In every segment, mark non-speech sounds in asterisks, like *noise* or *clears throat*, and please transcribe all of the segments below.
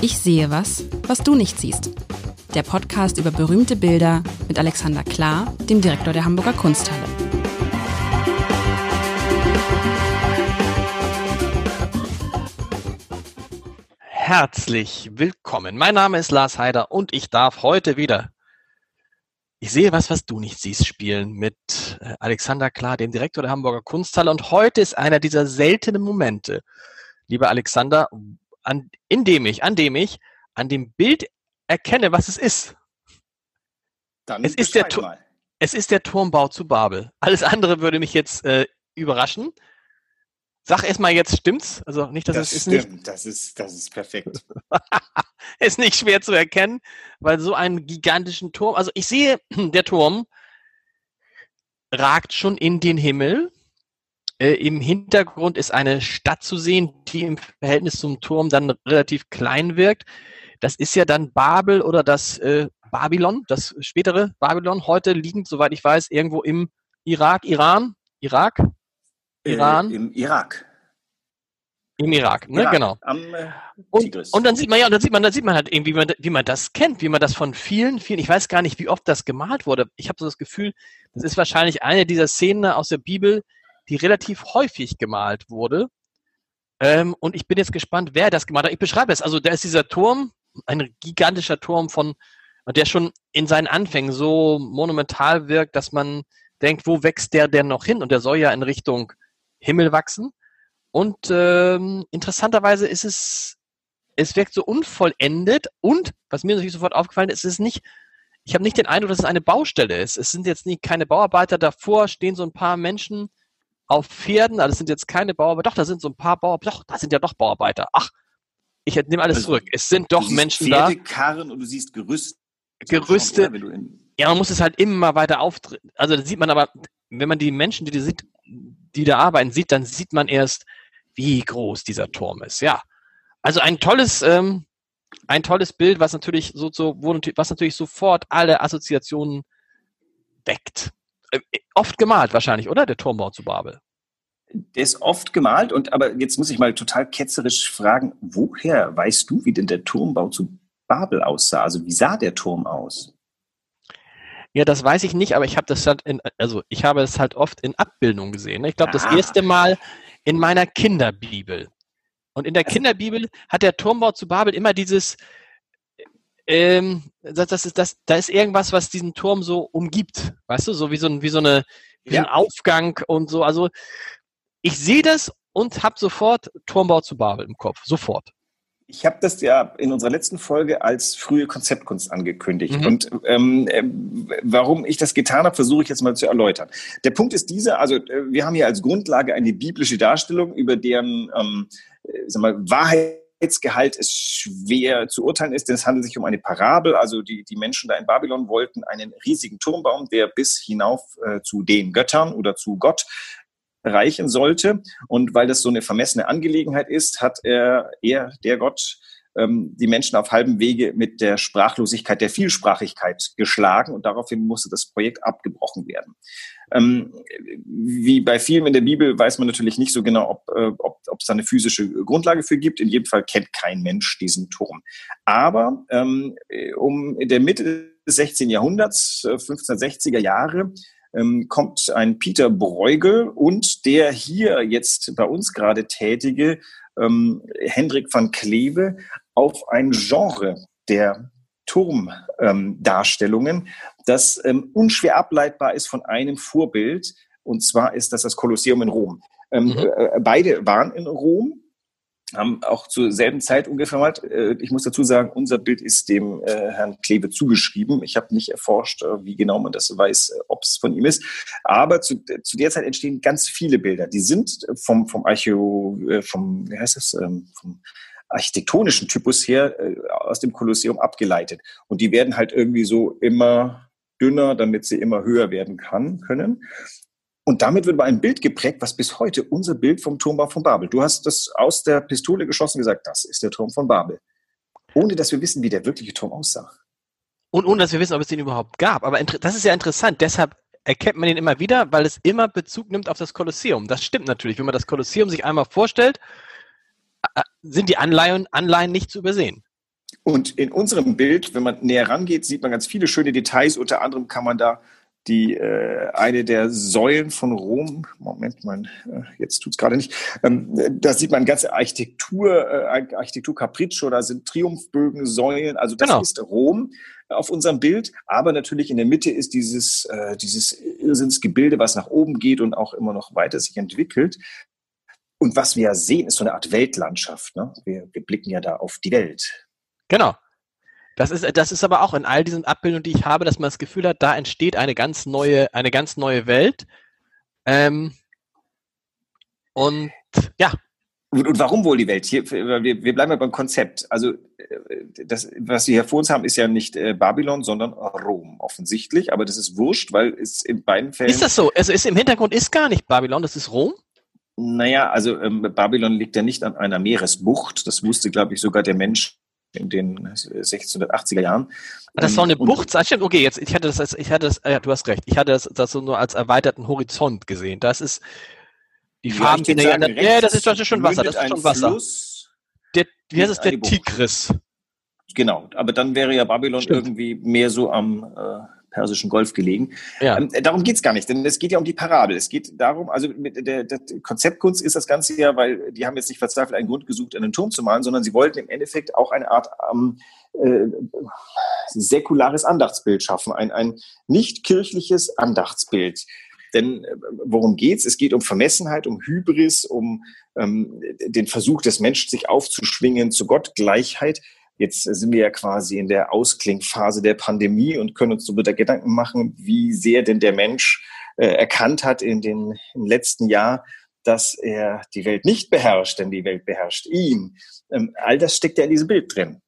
Ich sehe was, was du nicht siehst. Der Podcast über berühmte Bilder mit Alexander Klar, dem Direktor der Hamburger Kunsthalle. Herzlich willkommen. Mein Name ist Lars Heider und ich darf heute wieder ich sehe was, was du nicht siehst, spielen mit äh, Alexander Klar, dem Direktor der Hamburger Kunsthalle. Und heute ist einer dieser seltenen Momente, lieber Alexander, an, in dem ich, an dem ich, an dem Bild erkenne, was es ist. Dann es ist, der, es ist der Turmbau zu Babel. Alles andere würde mich jetzt äh, überraschen. Sag erstmal jetzt, stimmt's? Also nicht, dass das es stimmt, nicht. Das ist, das ist perfekt. *laughs* ist nicht schwer zu erkennen, weil so einen gigantischen Turm, also ich sehe, *clears throat* der Turm ragt schon in den Himmel. Äh, Im Hintergrund ist eine Stadt zu sehen, die im Verhältnis zum Turm dann relativ klein wirkt. Das ist ja dann Babel oder das äh, Babylon, das spätere Babylon, heute liegend, soweit ich weiß, irgendwo im Irak, Iran, Irak, äh, Iran? Äh, Im Irak. Im Irak, ne? Irak, genau. Am, äh, und, und, dann sieht man ja, und dann sieht man, dann sieht man halt irgendwie, wie man, wie man das kennt, wie man das von vielen, vielen, ich weiß gar nicht, wie oft das gemalt wurde. Ich habe so das Gefühl, das ist wahrscheinlich eine dieser Szenen aus der Bibel, die relativ häufig gemalt wurde. Ähm, und ich bin jetzt gespannt, wer das gemalt hat. Ich beschreibe es. Also da ist dieser Turm, ein gigantischer Turm von, der schon in seinen Anfängen so monumental wirkt, dass man denkt, wo wächst der denn noch hin? Und der soll ja in Richtung Himmel wachsen. Und ähm, interessanterweise ist es, es wirkt so unvollendet und, was mir natürlich sofort aufgefallen ist, ist nicht, ich habe nicht den Eindruck, dass es eine Baustelle ist. Es sind jetzt nicht keine Bauarbeiter, davor stehen so ein paar Menschen auf Pferden, also es sind jetzt keine Bauarbeiter, doch, da sind so ein paar Bauarbeiter, doch, da sind ja doch Bauarbeiter. Ach, ich nehme alles also, zurück. Es sind doch Menschen da. Karren und du siehst Gerüste. Gerüste. Ja, man muss es halt immer weiter auftreten. Also da sieht man aber, wenn man die Menschen, die, die sieht, die da arbeiten, sieht, dann sieht man erst, wie groß dieser Turm ist. Ja, also ein tolles, ähm, ein tolles Bild, was natürlich so, so was natürlich sofort alle Assoziationen weckt. Äh, oft gemalt wahrscheinlich, oder? Der Turmbau zu Babel. Der ist oft gemalt und aber jetzt muss ich mal total ketzerisch fragen, woher weißt du, wie denn der Turmbau zu Babel aussah? Also wie sah der Turm aus? Ja, das weiß ich nicht, aber ich habe das halt in, also ich habe es halt oft in Abbildungen gesehen. Ich glaube, das ah. erste Mal in meiner Kinderbibel. Und in der also Kinderbibel hat der Turmbau zu Babel immer dieses, ähm, das, das ist, das, da ist irgendwas, was diesen Turm so umgibt. Weißt du, so wie so, ein, wie so eine, wie ja. ein Aufgang und so. Also ich sehe das und habe sofort Turmbau zu Babel im Kopf. Sofort. Ich habe das ja in unserer letzten Folge als frühe Konzeptkunst angekündigt. Mhm. Und ähm, äh, warum ich das getan habe, versuche ich jetzt mal zu erläutern. Der Punkt ist dieser, also äh, wir haben hier als Grundlage eine biblische Darstellung, über deren ähm, äh, sag mal, Wahrheitsgehalt es schwer zu urteilen ist, denn es handelt sich um eine Parabel. Also die, die Menschen da in Babylon wollten einen riesigen Turmbaum, der bis hinauf äh, zu den Göttern oder zu Gott reichen sollte. Und weil das so eine vermessene Angelegenheit ist, hat er, er der Gott, ähm, die Menschen auf halbem Wege mit der Sprachlosigkeit, der Vielsprachigkeit geschlagen und daraufhin musste das Projekt abgebrochen werden. Ähm, wie bei vielen in der Bibel weiß man natürlich nicht so genau, ob äh, ob ob es da eine physische Grundlage für gibt. In jedem Fall kennt kein Mensch diesen Turm. Aber ähm, um in der Mitte des 16. Jahrhunderts, äh, 1560er Jahre, ähm, kommt ein Peter Bruegel und der hier jetzt bei uns gerade tätige ähm, Hendrik van Kleve auf ein Genre der Turmdarstellungen, ähm, das ähm, unschwer ableitbar ist von einem Vorbild. Und zwar ist das das Kolosseum in Rom. Ähm, mhm. äh, beide waren in Rom haben auch zur selben Zeit ungefähr mal, äh, ich muss dazu sagen, unser Bild ist dem äh, Herrn Kleve zugeschrieben. Ich habe nicht erforscht, äh, wie genau man das weiß, äh, ob es von ihm ist. Aber zu, zu der Zeit entstehen ganz viele Bilder. Die sind vom, vom Archäo, äh, vom, wie heißt das, ähm, vom architektonischen Typus her äh, aus dem Kolosseum abgeleitet. Und die werden halt irgendwie so immer dünner, damit sie immer höher werden kann, können. Und damit wird aber ein Bild geprägt, was bis heute unser Bild vom Turmbau von Babel. Du hast das aus der Pistole geschossen und gesagt, das ist der Turm von Babel. Ohne dass wir wissen, wie der wirkliche Turm aussah. Und ohne dass wir wissen, ob es den überhaupt gab. Aber das ist ja interessant. Deshalb erkennt man ihn immer wieder, weil es immer Bezug nimmt auf das Kolosseum. Das stimmt natürlich. Wenn man das Kolosseum sich einmal vorstellt, sind die Anleihen, Anleihen nicht zu übersehen. Und in unserem Bild, wenn man näher rangeht, sieht man ganz viele schöne Details. Unter anderem kann man da die äh, eine der Säulen von Rom, Moment, mein, äh, jetzt tut's gerade nicht, ähm, da sieht man ganze Architektur, äh, Architektur Capriccio, da sind Triumphbögen, Säulen, also das genau. ist Rom auf unserem Bild, aber natürlich in der Mitte ist dieses, äh, dieses Irrsinnsgebilde, was nach oben geht und auch immer noch weiter sich entwickelt. Und was wir sehen, ist so eine Art Weltlandschaft. Ne? Wir, wir blicken ja da auf die Welt. Genau. Das ist, das ist aber auch in all diesen Abbildungen, die ich habe, dass man das Gefühl hat, da entsteht eine ganz neue, eine ganz neue Welt. Ähm, und ja. Und, und warum wohl die Welt? Hier, wir, wir bleiben ja beim Konzept. Also äh, das, was wir hier vor uns haben, ist ja nicht äh, Babylon, sondern Rom offensichtlich. Aber das ist wurscht, weil es in beiden Fällen. Ist das so? Also ist im Hintergrund ist gar nicht Babylon, das ist Rom? Naja, also ähm, Babylon liegt ja nicht an einer Meeresbucht. Das wusste, glaube ich, sogar der Mensch in den 1680er Jahren. Das soll eine ähm, Bucht okay, jetzt, ich hatte das, ich hatte das, ja, du hast recht. Ich hatte das, das so nur als erweiterten Horizont gesehen. Das ist, die Farben ja, ja, ja, das ist, das ist schon Wasser, das ist schon Wasser. Fluss der, wie heißt es, der Tigris. Genau, aber dann wäre ja Babylon Stimmt. irgendwie mehr so am, äh, Persischen Golf gelegen. Ja. Ähm, darum geht's gar nicht, denn es geht ja um die Parabel. Es geht darum, also mit der, der Konzeptkunst ist das Ganze ja, weil die haben jetzt nicht verzweifelt einen Grund gesucht, einen Turm zu malen, sondern sie wollten im Endeffekt auch eine Art ähm, äh, säkulares Andachtsbild schaffen, ein, ein nicht kirchliches Andachtsbild. Denn äh, worum geht's? Es geht um Vermessenheit, um Hybris, um ähm, den Versuch des Menschen, sich aufzuschwingen zu Gottgleichheit. Jetzt sind wir ja quasi in der Ausklingphase der Pandemie und können uns darüber Gedanken machen, wie sehr denn der Mensch äh, erkannt hat in den, im letzten Jahr, dass er die Welt nicht beherrscht, denn die Welt beherrscht ihn. Ähm, all das steckt ja in diesem Bild drin.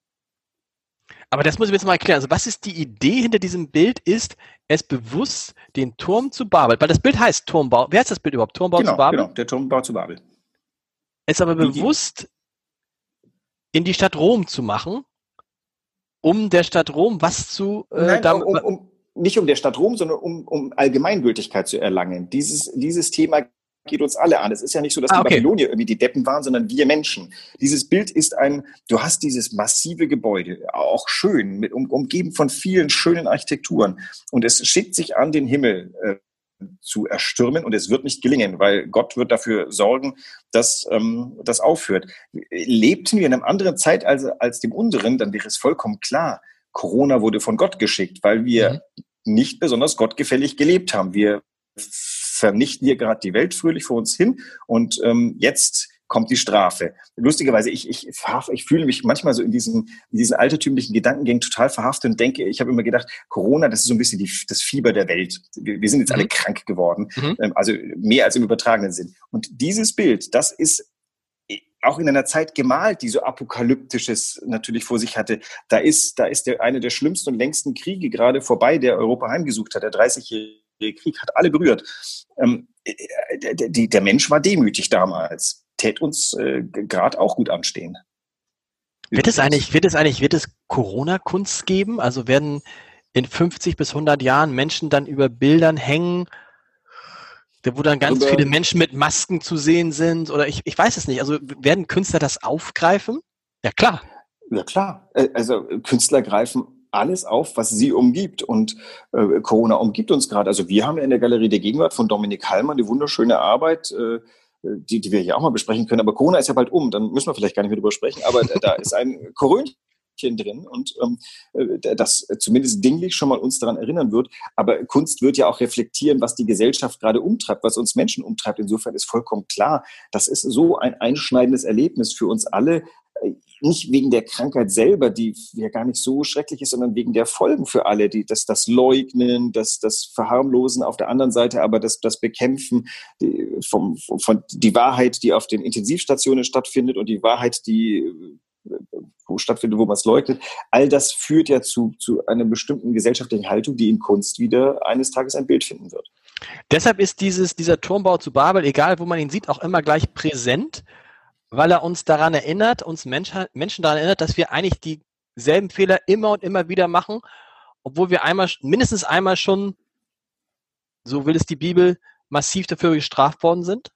Aber das muss ich jetzt mal erklären. Also was ist die Idee hinter diesem Bild? Ist es bewusst, den Turm zu Babel, weil das Bild heißt Turmbau. Wer heißt das Bild überhaupt? Turmbau genau, zu Babel? Genau, der Turmbau zu Babel. Es ist aber bewusst in die Stadt Rom zu machen, um der Stadt Rom was zu äh, Nein, um, um, nicht um der Stadt Rom, sondern um, um Allgemeingültigkeit zu erlangen. Dieses, dieses Thema geht uns alle an. Es ist ja nicht so, dass ah, okay. die Babylonier irgendwie die Deppen waren, sondern wir Menschen. Dieses Bild ist ein, du hast dieses massive Gebäude, auch schön, mit, um, umgeben von vielen schönen Architekturen. Und es schickt sich an den Himmel. Äh, zu erstürmen und es wird nicht gelingen, weil Gott wird dafür sorgen, dass ähm, das aufhört. Lebten wir in einem anderen Zeit als, als dem unseren, dann wäre es vollkommen klar, Corona wurde von Gott geschickt, weil wir mhm. nicht besonders gottgefällig gelebt haben. Wir vernichten hier gerade die Welt fröhlich vor uns hin und ähm, jetzt kommt die Strafe. Lustigerweise, ich, ich, ich fühle mich manchmal so in diesen, in diesen altertümlichen Gedankengängen total verhaftet und denke, ich habe immer gedacht, Corona, das ist so ein bisschen die, das Fieber der Welt. Wir, wir sind jetzt mhm. alle krank geworden, mhm. Ähm, also mehr als im übertragenen Sinn. Und dieses Bild, das ist auch in einer Zeit gemalt, die so apokalyptisches natürlich vor sich hatte. Da ist, da ist der, eine der schlimmsten und längsten Kriege gerade vorbei, der Europa heimgesucht hat. Der 30-jährige Krieg hat alle berührt. Ähm, äh, äh, die, der Mensch war demütig damals tät uns äh, gerade auch gut anstehen. Wird es eigentlich, wird es eigentlich, wird es Corona-Kunst geben? Also werden in 50 bis 100 Jahren Menschen dann über Bildern hängen, wo dann ganz Über viele Menschen mit Masken zu sehen sind? Oder ich, ich weiß es nicht. Also werden Künstler das aufgreifen? Ja, klar. Ja, klar. Äh, also Künstler greifen alles auf, was sie umgibt. Und äh, Corona umgibt uns gerade. Also wir haben in der Galerie der Gegenwart von Dominik Hallmann die wunderschöne Arbeit äh, die, die wir hier auch mal besprechen können. Aber Corona ist ja bald um, dann müssen wir vielleicht gar nicht mehr drüber sprechen. Aber da ist ein Korönchen drin und ähm, äh, das zumindest dinglich schon mal uns daran erinnern wird. Aber Kunst wird ja auch reflektieren, was die Gesellschaft gerade umtreibt, was uns Menschen umtreibt. Insofern ist vollkommen klar, das ist so ein einschneidendes Erlebnis für uns alle, nicht wegen der Krankheit selber, die ja gar nicht so schrecklich ist, sondern wegen der Folgen für alle, die das, das Leugnen, das, das Verharmlosen auf der anderen Seite, aber das, das Bekämpfen die, vom, von die Wahrheit, die auf den Intensivstationen stattfindet und die Wahrheit, die wo stattfindet, wo man es leugnet. All das führt ja zu, zu einer bestimmten gesellschaftlichen Haltung, die in Kunst wieder eines Tages ein Bild finden wird. Deshalb ist dieses, dieser Turmbau zu Babel, egal wo man ihn sieht, auch immer gleich präsent weil er uns daran erinnert, uns Menschen, daran erinnert, dass wir eigentlich dieselben Fehler immer und immer wieder machen, obwohl wir einmal, mindestens einmal schon, so will es die Bibel, massiv dafür gestraft worden sind?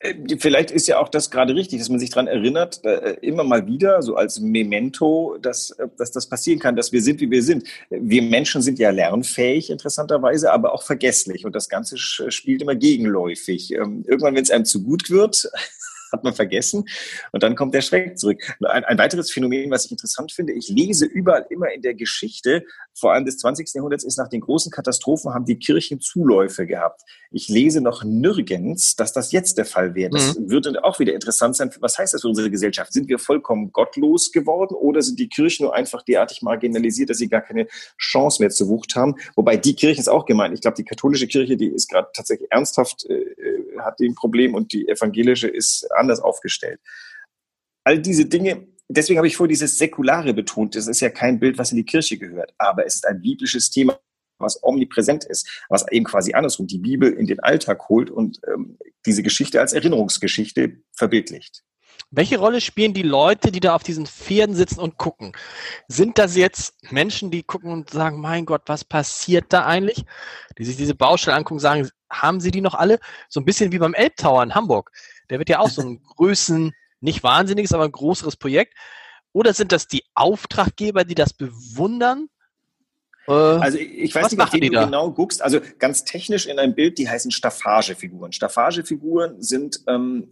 Äh, vielleicht ist ja auch das gerade richtig, dass man sich daran erinnert, äh, immer mal wieder, so als Memento, dass, äh, dass das passieren kann, dass wir sind, wie wir sind. Wir Menschen sind ja lernfähig, interessanterweise, aber auch vergesslich. Und das Ganze spielt immer gegenläufig. Ähm, irgendwann, wenn es einem zu gut wird, *laughs* hat man vergessen. Und dann kommt der Schreck zurück. Ein, ein, weiteres Phänomen, was ich interessant finde, ich lese überall immer in der Geschichte, vor allem des 20. Jahrhunderts, ist nach den großen Katastrophen haben die Kirchen Zuläufe gehabt. Ich lese noch nirgends, dass das jetzt der Fall wäre. Das mhm. würde auch wieder interessant sein. Was heißt das für unsere Gesellschaft? Sind wir vollkommen gottlos geworden oder sind die Kirchen nur einfach derartig marginalisiert, dass sie gar keine Chance mehr zu Wucht haben? Wobei die Kirche ist auch gemeint. Ich glaube, die katholische Kirche, die ist gerade tatsächlich ernsthaft, äh, äh hat den Problem und die evangelische ist anders aufgestellt. All diese Dinge, deswegen habe ich vor dieses Säkulare betont. Das ist ja kein Bild, was in die Kirche gehört, aber es ist ein biblisches Thema, was omnipräsent ist, was eben quasi andersrum die Bibel in den Alltag holt und ähm, diese Geschichte als Erinnerungsgeschichte verbildlicht. Welche Rolle spielen die Leute, die da auf diesen Pferden sitzen und gucken? Sind das jetzt Menschen, die gucken und sagen, mein Gott, was passiert da eigentlich? Die sich diese Baustelle angucken, sagen, haben sie die noch alle? So ein bisschen wie beim Elbtower in Hamburg. Der wird ja auch so ein *laughs* Größen, nicht wahnsinniges, aber ein größeres Projekt. Oder sind das die Auftraggeber, die das bewundern? Äh, also ich weiß nicht, wie du da? genau guckst. Also ganz technisch in einem Bild, die heißen Staffagefiguren. Staffagefiguren sind ähm,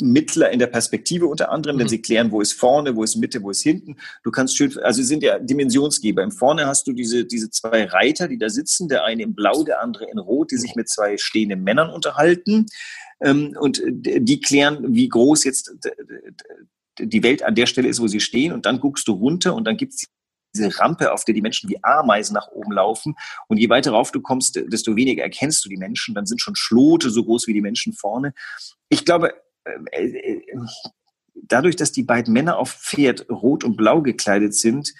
Mittler in der Perspektive unter anderem, mhm. denn sie klären, wo ist vorne, wo ist Mitte, wo ist hinten. Du kannst schön, also sie sind ja Dimensionsgeber. Im Vorne hast du diese, diese zwei Reiter, die da sitzen, der eine in Blau, der andere in Rot, die sich mit zwei stehenden Männern unterhalten. Ähm, und die klären, wie groß jetzt die Welt an der Stelle ist, wo sie stehen. Und dann guckst du runter und dann gibt's diese Rampe, auf der die Menschen wie Ameisen nach oben laufen. Und je weiter rauf du kommst, desto weniger erkennst du die Menschen. Dann sind schon Schlote so groß wie die Menschen vorne. Ich glaube, äh, äh, dadurch, dass die beiden Männer auf Pferd rot und blau gekleidet sind,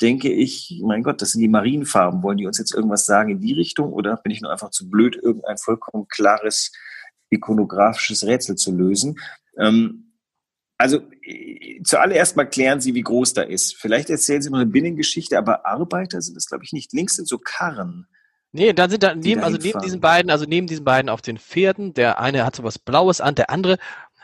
denke ich, mein Gott, das sind die Marienfarben. Wollen die uns jetzt irgendwas sagen in die Richtung oder bin ich nur einfach zu blöd, irgendein vollkommen klares ikonografisches Rätsel zu lösen? Ähm, also zuallererst mal klären Sie, wie groß da ist. Vielleicht erzählen Sie noch eine Binnengeschichte, aber Arbeiter sind es, glaube ich, nicht. Links sind so Karren. Nee, dann sind da neben, also neben diesen beiden, also neben diesen beiden auf den Pferden, der eine hat so was Blaues an, der andere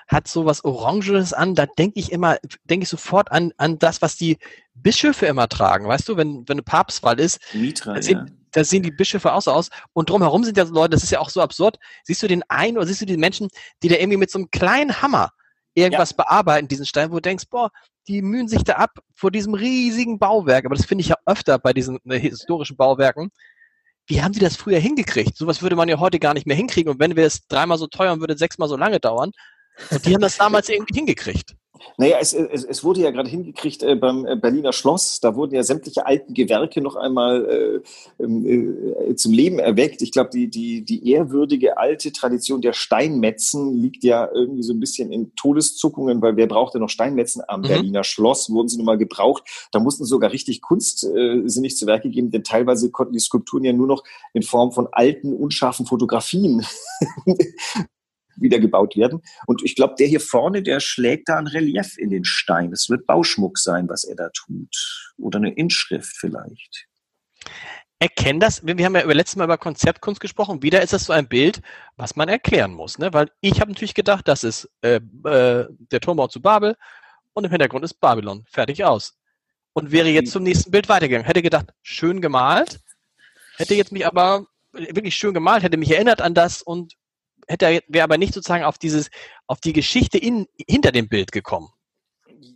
hat so was Orangenes an, da denke ich immer, denke ich sofort an, an das, was die Bischöfe immer tragen. Weißt du, wenn, wenn eine Papstwahl ist, Mitra, da, sehen, ja. da sehen die Bischöfe auch so aus. Und drumherum sind ja so Leute, das ist ja auch so absurd. Siehst du den einen oder siehst du die Menschen, die da irgendwie mit so einem kleinen Hammer irgendwas ja. bearbeiten, diesen Stein, wo du denkst, boah, die mühen sich da ab vor diesem riesigen Bauwerk. Aber das finde ich ja öfter bei diesen äh, historischen Bauwerken. Wie haben sie das früher hingekriegt? Sowas würde man ja heute gar nicht mehr hinkriegen. Und wenn wir es dreimal so teuer und würde sechsmal so lange dauern. Und die haben das *laughs* damals irgendwie hingekriegt. Naja, es, es, es wurde ja gerade hingekriegt äh, beim äh, Berliner Schloss. Da wurden ja sämtliche alten Gewerke noch einmal äh, ähm, äh, zum Leben erweckt. Ich glaube, die, die, die ehrwürdige alte Tradition der Steinmetzen liegt ja irgendwie so ein bisschen in Todeszuckungen, weil wer brauchte noch Steinmetzen am mhm. Berliner Schloss? Wurden sie nun mal gebraucht. Da mussten sogar richtig kunstsinnig äh, zu Werke geben, denn teilweise konnten die Skulpturen ja nur noch in Form von alten, unscharfen Fotografien wiedergebaut werden. Und ich glaube, der hier vorne, der schlägt da ein Relief in den Stein. Es wird Bauschmuck sein, was er da tut. Oder eine Inschrift vielleicht. Erkennen das, wir haben ja über letztes Mal über Konzeptkunst gesprochen, wieder ist das so ein Bild, was man erklären muss. Ne? Weil ich habe natürlich gedacht, das ist äh, äh, der Turmbau zu Babel und im Hintergrund ist Babylon. Fertig aus. Und wäre jetzt zum nächsten Bild weitergegangen. Hätte gedacht, schön gemalt, hätte jetzt mich aber wirklich schön gemalt, hätte mich erinnert an das und hätte wäre aber nicht sozusagen auf dieses, auf die Geschichte in, hinter dem Bild gekommen.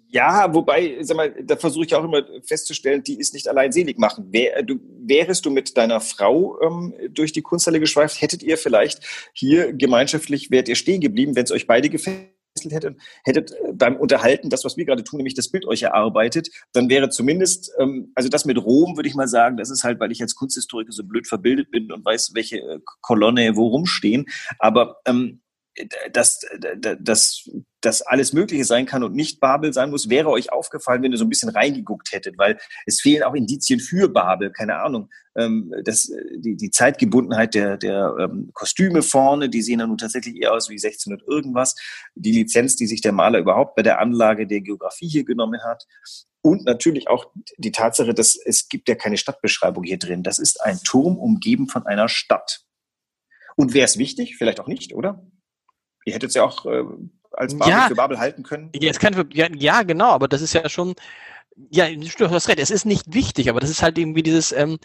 Ja, wobei, sag mal, da versuche ich auch immer festzustellen, die ist nicht allein selig machen. Wär, du, wärest du mit deiner Frau ähm, durch die Kunsthalle geschweift, hättet ihr vielleicht hier gemeinschaftlich, wärt ihr stehen geblieben, wenn es euch beide gefällt? Hättet, hättet äh, beim Unterhalten das, was wir gerade tun, nämlich das Bild euch erarbeitet, dann wäre zumindest, ähm, also das mit Rom, würde ich mal sagen, das ist halt, weil ich als Kunsthistoriker so blöd verbildet bin und weiß, welche äh, Kolonne wo rumstehen. Aber ähm, dass, dass, dass alles Mögliche sein kann und nicht Babel sein muss, wäre euch aufgefallen, wenn ihr so ein bisschen reingeguckt hättet, weil es fehlen auch Indizien für Babel, keine Ahnung. Ähm, das, die, die Zeitgebundenheit der, der ähm, Kostüme vorne, die sehen dann nun tatsächlich eher aus wie 1600 irgendwas. Die Lizenz, die sich der Maler überhaupt bei der Anlage der Geografie hier genommen hat. Und natürlich auch die Tatsache, dass es gibt ja keine Stadtbeschreibung hier drin. Das ist ein Turm umgeben von einer Stadt. Und wäre es wichtig? Vielleicht auch nicht, oder? Ihr hättet es ja auch äh, als Babel Ja. für Babel halten können. Ja, es kann, ja, ja, genau, aber das ist ja schon, ja, du hast recht, es ist nicht wichtig, aber das ist halt irgendwie dieses, ähm,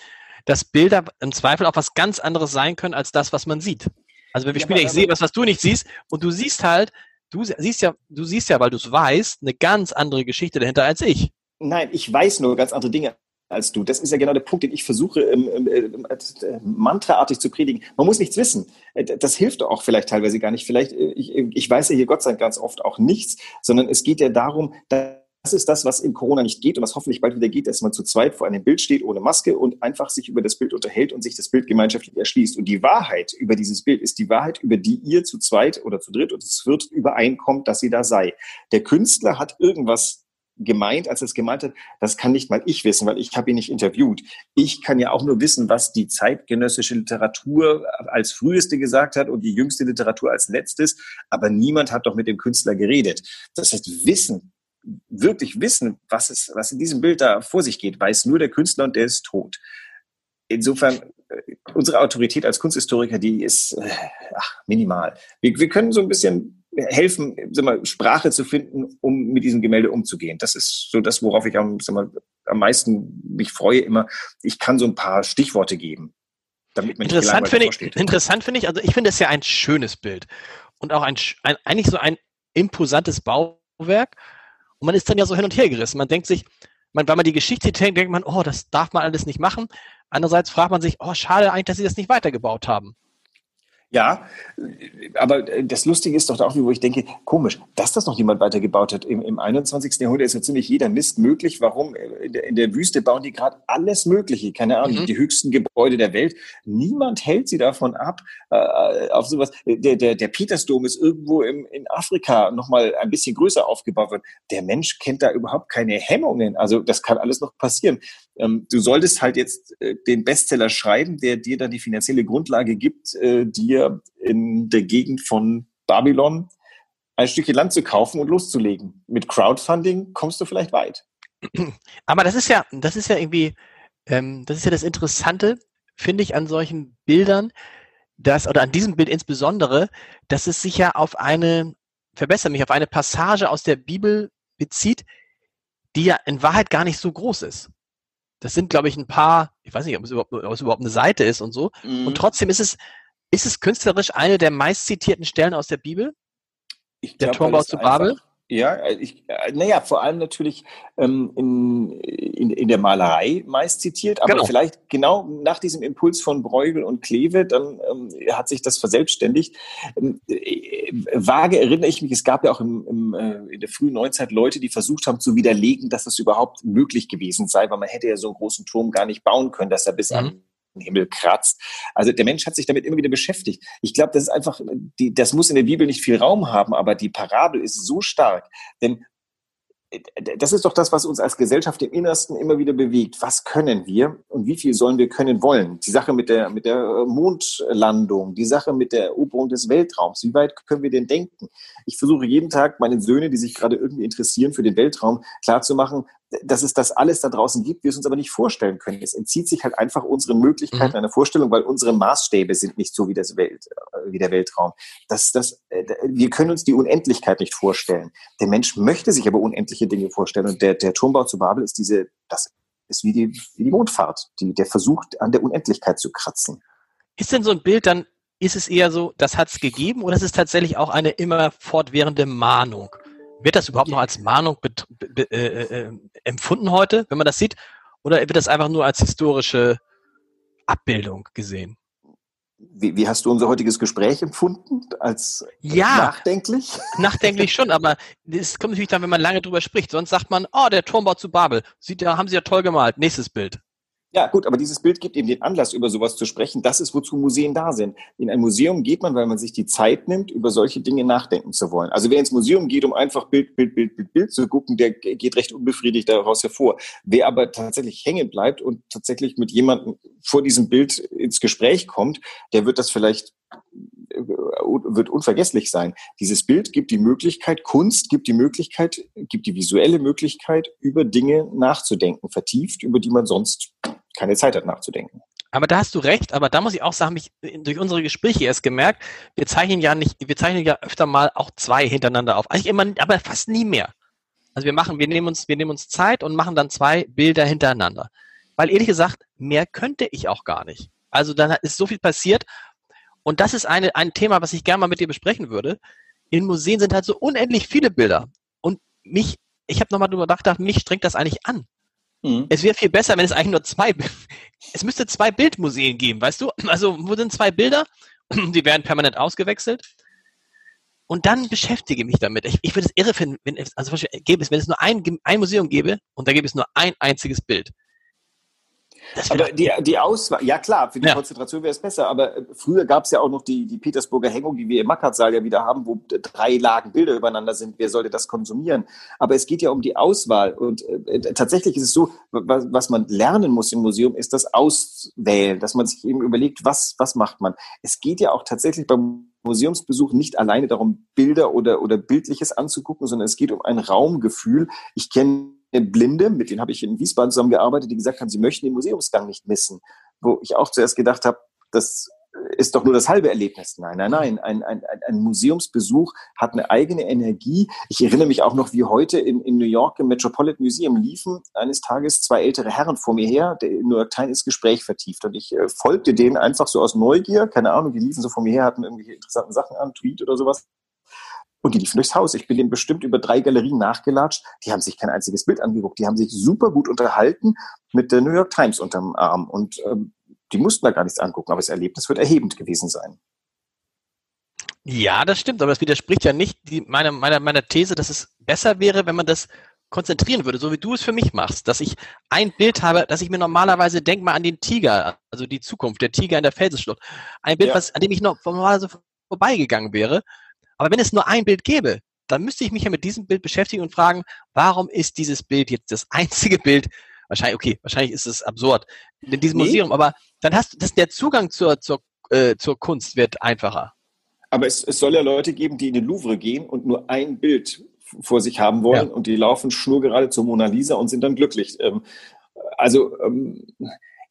dass Bilder im Zweifel auch was ganz anderes sein können als das, was man sieht. Also wenn wir Ja, spielen, ich sehe was, was du nicht siehst, und du siehst halt, du siehst ja, du siehst ja, weil du es weißt, eine ganz andere Geschichte dahinter als ich. Nein, ich weiß nur ganz andere Dinge als du. Das ist ja genau der Punkt, den ich versuche, ähm, ähm, ähm, äh, mantraartig zu predigen. Man muss nichts wissen. Äh, Das hilft auch vielleicht teilweise gar nicht. Vielleicht, äh, ich, ich weiß ja hier Gott sei Dank ganz oft auch nichts, sondern es geht ja darum, das ist das, was in Corona nicht geht und was hoffentlich bald wieder geht, dass man zu zweit vor einem Bild steht ohne Maske und einfach sich über das Bild unterhält und sich das Bild gemeinschaftlich erschließt. Und die Wahrheit über dieses Bild ist die Wahrheit, über die ihr zu zweit oder zu dritt oder zu viert übereinkommt, dass sie da sei. Der Künstler hat irgendwas gemeint, als er es gemeint hat, das kann nicht mal ich wissen, weil ich habe ihn nicht interviewt. Ich kann ja auch nur wissen, was die zeitgenössische Literatur als früheste gesagt hat und die jüngste Literatur als letztes, aber niemand hat doch mit dem Künstler geredet. Das heißt, Wissen, wirklich wissen, was, es, was in diesem Bild da vor sich geht, weiß nur der Künstler und der ist tot. Insofern, äh, unsere Autorität als Kunsthistoriker, die ist äh, ach, minimal. Wir, wir können so ein bisschen helfen, sag mal, Sprache zu finden, um mit diesem Gemälde umzugehen. Das ist so das, worauf ich am, sag mal, am meisten mich freue immer. Ich kann so ein paar Stichworte geben, damit man Interessant finde ich, interessant finde ich, also ich finde es ja ein schönes Bild und auch ein, ein, eigentlich so ein imposantes Bauwerk. Und man ist dann ja so hin und her gerissen. Man denkt sich, man, weil man die Geschichte denkt, denkt man, oh, das darf man alles nicht machen. Andererseits fragt man sich, oh, schade eigentlich, dass sie das nicht weitergebaut haben. Ja, aber äh, das Lustige ist doch auch, wo ich denke, komisch, dass das noch niemand weitergebaut hat. Im, im 21. Jahrhundert ist ja ziemlich jeder Mist möglich. Warum? Äh, In der, in der Wüste bauen die gerade alles Mögliche. Keine Ahnung, Mhm. die höchsten Gebäude der Welt. Niemand hält sie davon ab, äh, auf sowas. Der, der, der Petersdom ist irgendwo im, in Afrika nochmal ein bisschen größer aufgebaut worden. Der Mensch kennt da überhaupt keine Hemmungen. Also das kann alles noch passieren. Ähm, du solltest halt jetzt äh, den Bestseller schreiben, der dir dann die finanzielle Grundlage gibt, äh, dir in der Gegend von Babylon ein Stückchen Land zu kaufen und loszulegen. Mit Crowdfunding kommst du vielleicht weit. Aber das ist ja, das ist ja irgendwie, ähm, das ist ja das Interessante, finde ich, an solchen Bildern, dass, oder an diesem Bild insbesondere, dass es sich ja auf eine, verbessere mich, auf eine Passage aus der Bibel bezieht, die ja in Wahrheit gar nicht so groß ist. Das sind, glaube ich, ein paar, ich weiß nicht, ob es überhaupt, ob es überhaupt eine Seite ist und so. Und trotzdem ist es, ist es künstlerisch eine der meistzitierten Stellen aus der Bibel? Ich der glaub, Turmbau zu Babel? Ja, ich, äh, naja, vor allem natürlich ähm, in, in, in der Malerei meist zitiert, aber Genau. vielleicht genau nach diesem Impuls von Bruegel und Kleve, dann ähm, hat sich das verselbstständigt. Ähm, äh, vage erinnere ich mich, es gab ja auch im, im, äh, in der frühen Neuzeit Leute, die versucht haben zu widerlegen, dass das überhaupt möglich gewesen sei, weil man hätte ja so einen großen Turm gar nicht bauen können, dass er bis Mhm. an Himmel kratzt. Also der Mensch hat sich damit immer wieder beschäftigt. Ich glaube, das ist einfach, die, das muss in der Bibel nicht viel Raum haben, aber die Parabel ist so stark. Denn äh, das ist doch das, was uns als Gesellschaft im Innersten immer wieder bewegt. Was können wir und wie viel sollen wir können wollen? Die Sache mit der, mit der äh, Mondlandung, die Sache mit der Eroberung des Weltraums. Wie weit können wir denn denken? Ich versuche jeden Tag meinen Söhnen, die sich gerade irgendwie interessieren für den Weltraum, klarzumachen, dass es das alles da draußen gibt, wir es uns aber nicht vorstellen können. Es entzieht sich halt einfach unseren Möglichkeiten Mhm. einer Vorstellung, weil unsere Maßstäbe sind nicht so wie das Welt, äh, wie der Weltraum. Das, das, äh, wir können uns die Unendlichkeit nicht vorstellen. Der Mensch möchte sich aber unendliche Dinge vorstellen. Und der, der Turmbau zu Babel ist diese, das ist wie die, wie die Mondfahrt, die, der versucht, an der Unendlichkeit zu kratzen. Ist denn so ein Bild dann, ist es eher so, das hat es gegeben oder ist es tatsächlich auch eine immer fortwährende Mahnung? Wird das überhaupt noch als Mahnung be, äh, äh, empfunden heute, wenn man das sieht? Oder wird das einfach nur als historische Abbildung gesehen? Wie, wie hast du unser heutiges Gespräch empfunden? Als Ja. nachdenklich? Nachdenklich schon, aber es kommt natürlich dann, wenn man lange drüber spricht. Sonst sagt man, oh, der Turmbau zu Babel. Sieht ja, haben sie ja toll gemalt. Nächstes Bild. Ja, gut, aber dieses Bild gibt eben den Anlass, über sowas zu sprechen. Das ist, wozu Museen da sind. In ein Museum geht man, weil man sich die Zeit nimmt, über solche Dinge nachdenken zu wollen. Also wer ins Museum geht, um einfach Bild, Bild, Bild, Bild, Bild zu gucken, der geht recht unbefriedigt daraus hervor. Wer aber tatsächlich hängen bleibt und tatsächlich mit jemandem vor diesem Bild ins Gespräch kommt, der wird das vielleicht wird unvergesslich sein. Dieses Bild gibt die Möglichkeit, Kunst gibt die Möglichkeit, gibt die visuelle Möglichkeit, über Dinge nachzudenken, vertieft, über die man sonst keine Zeit hat nachzudenken. Aber da hast du recht, aber da muss ich auch sagen, mich durch unsere Gespräche erst gemerkt, wir zeichnen ja nicht, wir zeichnen ja öfter mal auch zwei hintereinander auf. Also immer, aber fast nie mehr. Also wir machen, wir nehmen uns, wir nehmen uns Zeit und machen dann zwei Bilder hintereinander. Weil ehrlich gesagt, mehr könnte ich auch gar nicht. Also dann ist so viel passiert. Und das ist eine, ein Thema, was ich gerne mal mit dir besprechen würde. In Museen sind halt so unendlich viele Bilder. Und mich, ich habe nochmal drüber nachgedacht, mich strengt das eigentlich an. Mhm. Es wäre viel besser, wenn es eigentlich nur zwei, *laughs* es müsste zwei Bildmuseen geben, weißt du? Also, wo sind zwei Bilder? *clears throat* Die werden permanent ausgewechselt. Und dann beschäftige mich damit. Ich, ich würde es irre finden, wenn es, also gäbe es, wenn es nur ein, ein Museum gäbe und da gäbe es nur ein einziges Bild. Aber die, die Auswahl, ja klar, für die ja. Konzentration wäre es besser, aber äh, früher gab es ja auch noch die, die Petersburger Hängung, die wir im Mackertsaal ja wieder haben, wo drei Lagen Bilder übereinander sind. Wer sollte das konsumieren? Aber es geht ja um die Auswahl und äh, tatsächlich ist es so, was, was man lernen muss im Museum, ist das Auswählen, dass man sich eben überlegt, was, was macht man. Es geht ja auch tatsächlich beim Museumsbesuch nicht alleine darum, Bilder oder, oder Bildliches anzugucken, sondern es geht um ein Raumgefühl. Ich kenne Blinde, mit denen habe ich in Wiesbaden zusammengearbeitet, die gesagt haben, sie möchten den Museumsgang nicht missen. Wo ich auch zuerst gedacht habe, das ist doch nur das halbe Erlebnis. Nein, nein, nein. Ein, ein, ein Museumsbesuch hat eine eigene Energie. Ich erinnere mich auch noch, wie heute in, in New York im Metropolitan Museum liefen eines Tages zwei ältere Herren vor mir her, der New York Times Gespräch vertieft. Und ich äh, folgte denen einfach so aus Neugier. Keine Ahnung, die liefen so vor mir her, hatten irgendwelche interessanten Sachen an, Tweet oder sowas. Und die liefen durchs Haus. Ich bin denen bestimmt über drei Galerien nachgelatscht. Die haben sich kein einziges Bild angeguckt. Die haben sich super gut unterhalten mit der New York Times unterm Arm. Und ähm, die mussten da gar nichts angucken. Aber das Erlebnis wird erhebend gewesen sein. Ja, das stimmt. Aber das widerspricht ja nicht die, meiner, meiner, meiner These, dass es besser wäre, wenn man das konzentrieren würde, so wie du es für mich machst, dass ich ein Bild habe, dass ich mir normalerweise denk mal an den Tiger, also die Zukunft, der Tiger in der Felsenschlucht. Ein Bild, ja. was, an dem ich noch normalerweise vorbeigegangen wäre aber wenn es nur ein Bild gäbe, dann müsste ich mich ja mit diesem Bild beschäftigen und fragen, warum ist dieses Bild jetzt das *laughs* einzige Bild? Wahrscheinlich, okay, wahrscheinlich ist es absurd in diesem nee. Museum, aber dann hast du, das, der Zugang zur, zur, äh, zur Kunst wird einfacher. Aber es, es soll ja Leute geben, die in den Louvre gehen und nur ein Bild vor sich haben wollen ja. und die laufen schnurgerade zur Mona Lisa und sind dann glücklich. Ähm, also, ähm,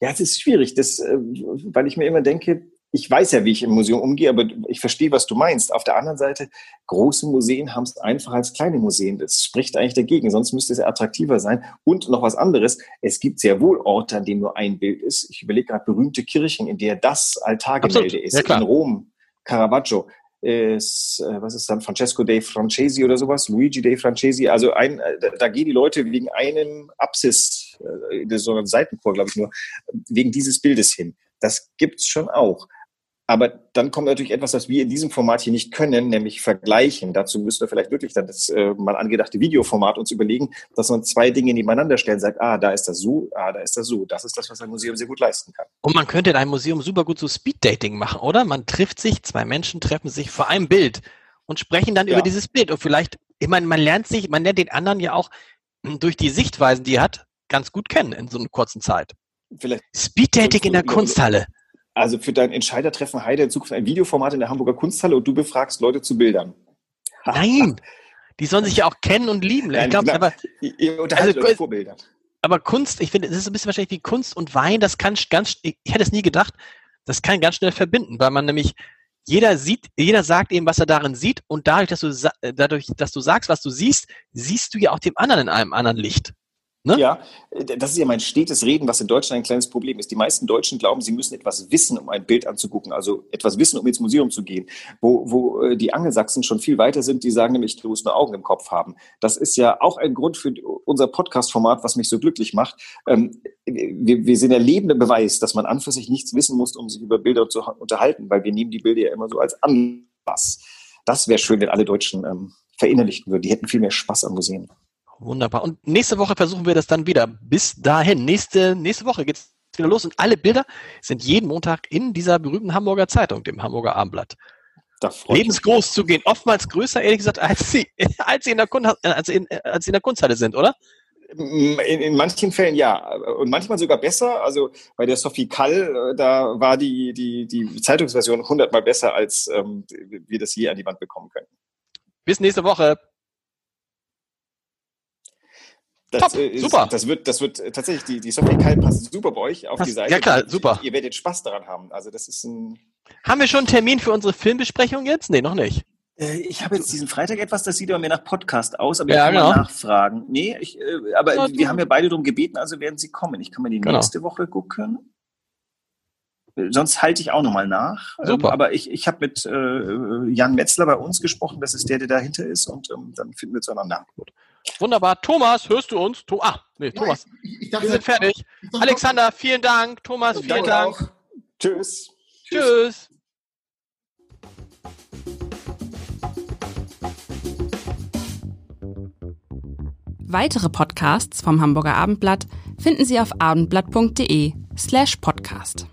ja, es ist schwierig, das, äh, weil ich mir immer denke, ich weiß ja, wie ich im Museum umgehe, aber ich verstehe, was du meinst. Auf der anderen Seite, große Museen haben es einfach als kleine Museen. Das spricht eigentlich dagegen, sonst müsste es attraktiver sein. Und noch was anderes, es gibt sehr wohl Orte, an denen nur ein Bild ist. Ich überlege gerade berühmte Kirchen, in der das Altargemälde ist. Ja, in Rom, Caravaggio. Ist, äh, was ist dann Francesco dei Francesi oder sowas, Luigi dei Francesi. Also ein, äh, da gehen die Leute wegen einem Apsis, äh, so einem Seitenchor, glaube ich nur, wegen dieses Bildes hin. Das gibt's schon auch. Aber dann kommt natürlich etwas, was wir in diesem Format hier nicht können, nämlich vergleichen. Dazu müssen wir vielleicht wirklich dann das äh, mal angedachte Videoformat uns überlegen, dass man zwei Dinge nebeneinander stellt, sagt, ah, da ist das so, ah, da ist das so. Das ist das, was ein Museum sehr gut leisten kann. Und man könnte in einem Museum super gut so Speeddating machen, oder? Man trifft sich, zwei Menschen treffen sich vor einem Bild und sprechen dann ja. über dieses Bild. Und vielleicht, ich meine, man lernt sich, man lernt den anderen ja auch durch die Sichtweisen, die er hat, ganz gut kennen in so einer kurzen Zeit. Vielleicht Speeddating in der Kunsthalle. Also für dein Entscheidertreffen Heide in Zukunft ein Videoformat in der Hamburger Kunsthalle und du befragst Leute zu Bildern. *laughs* Nein, die sollen sich ja auch kennen und lieben. Ich glaube, aber also, euch vor Bildern. Aber Kunst, ich finde, das ist ein bisschen wahrscheinlich wie Kunst und Wein. Das kann ganz, ich hätte es nie gedacht, das kann ganz schnell verbinden, weil man nämlich jeder sieht, jeder sagt eben, was er darin sieht und dadurch, dass du dadurch, dass du sagst, was du siehst, siehst du ja auch dem anderen in einem anderen Licht. Ne? Ja, das ist ja mein stetes Reden, was in Deutschland ein kleines Problem ist. Die meisten Deutschen glauben, sie müssen etwas wissen, um ein Bild anzugucken, also etwas wissen, um ins Museum zu gehen. Wo, wo äh, die Angelsachsen schon viel weiter sind, die sagen nämlich, du musst nur Augen im Kopf haben. Das ist ja auch ein Grund für unser Podcast-Format, was mich so glücklich macht. Ähm, wir, wir sind der lebende Beweis, dass man an für sich nichts wissen muss, um sich über Bilder zu unterhalten, weil wir nehmen die Bilder ja immer so als Anlass. Das wäre schön, wenn alle Deutschen ähm, verinnerlichten würden. Die hätten viel mehr Spaß am Museen. Wunderbar. Und nächste Woche versuchen wir das dann wieder. Bis dahin. Nächste, nächste Woche geht's wieder los. Und alle Bilder sind jeden Montag in dieser berühmten Hamburger Zeitung, dem Hamburger Abendblatt. Lebensgroß zu gehen. Oftmals größer, ehrlich gesagt, als sie, *laughs* als sie in der, Kunst, als in, als sie in der Kunsthalle sind, oder? In, in, manchen Fällen ja. Und manchmal sogar besser. Also bei der Sophie Kall, da war die, die, die Zeitungsversion hundertmal besser, als ähm, wir das je an die Wand bekommen können. Bis nächste Woche. Das, Top, äh, ist, super. Das wird, das wird äh, tatsächlich, die, die Software Kai passt super bei euch auf Passt- die Seite. ja, klar, super. Ihr werdet Spaß daran haben. Also das ist ein. Haben wir schon einen Termin für unsere Filmbesprechung jetzt? Nee, noch nicht. Äh, Ich habe jetzt diesen Freitag etwas, das sieht aber mir nach Podcast aus, aber Ja, ich kann genau. mal nachfragen. Nee, ich, äh, aber Ja, wir haben ja beide darum gebeten, also werden sie kommen. Ich kann mal die Genau. nächste Woche gucken. Äh, Sonst halte ich auch nochmal nach. Super. Ähm, aber ich, ich habe mit äh, Jan Metzler bei uns gesprochen, das ist der, der dahinter ist, und ähm, dann finden wir zueinander. Wunderbar. Thomas, hörst du uns? To ah, nee, Thomas. Ich, ich Wir sind fertig. Alexander, vielen Dank. Thomas, vielen Dank. auch. Tschüss. Tschüss. Weitere Podcasts vom Hamburger Abendblatt finden Sie auf abendblatt.de slash podcast.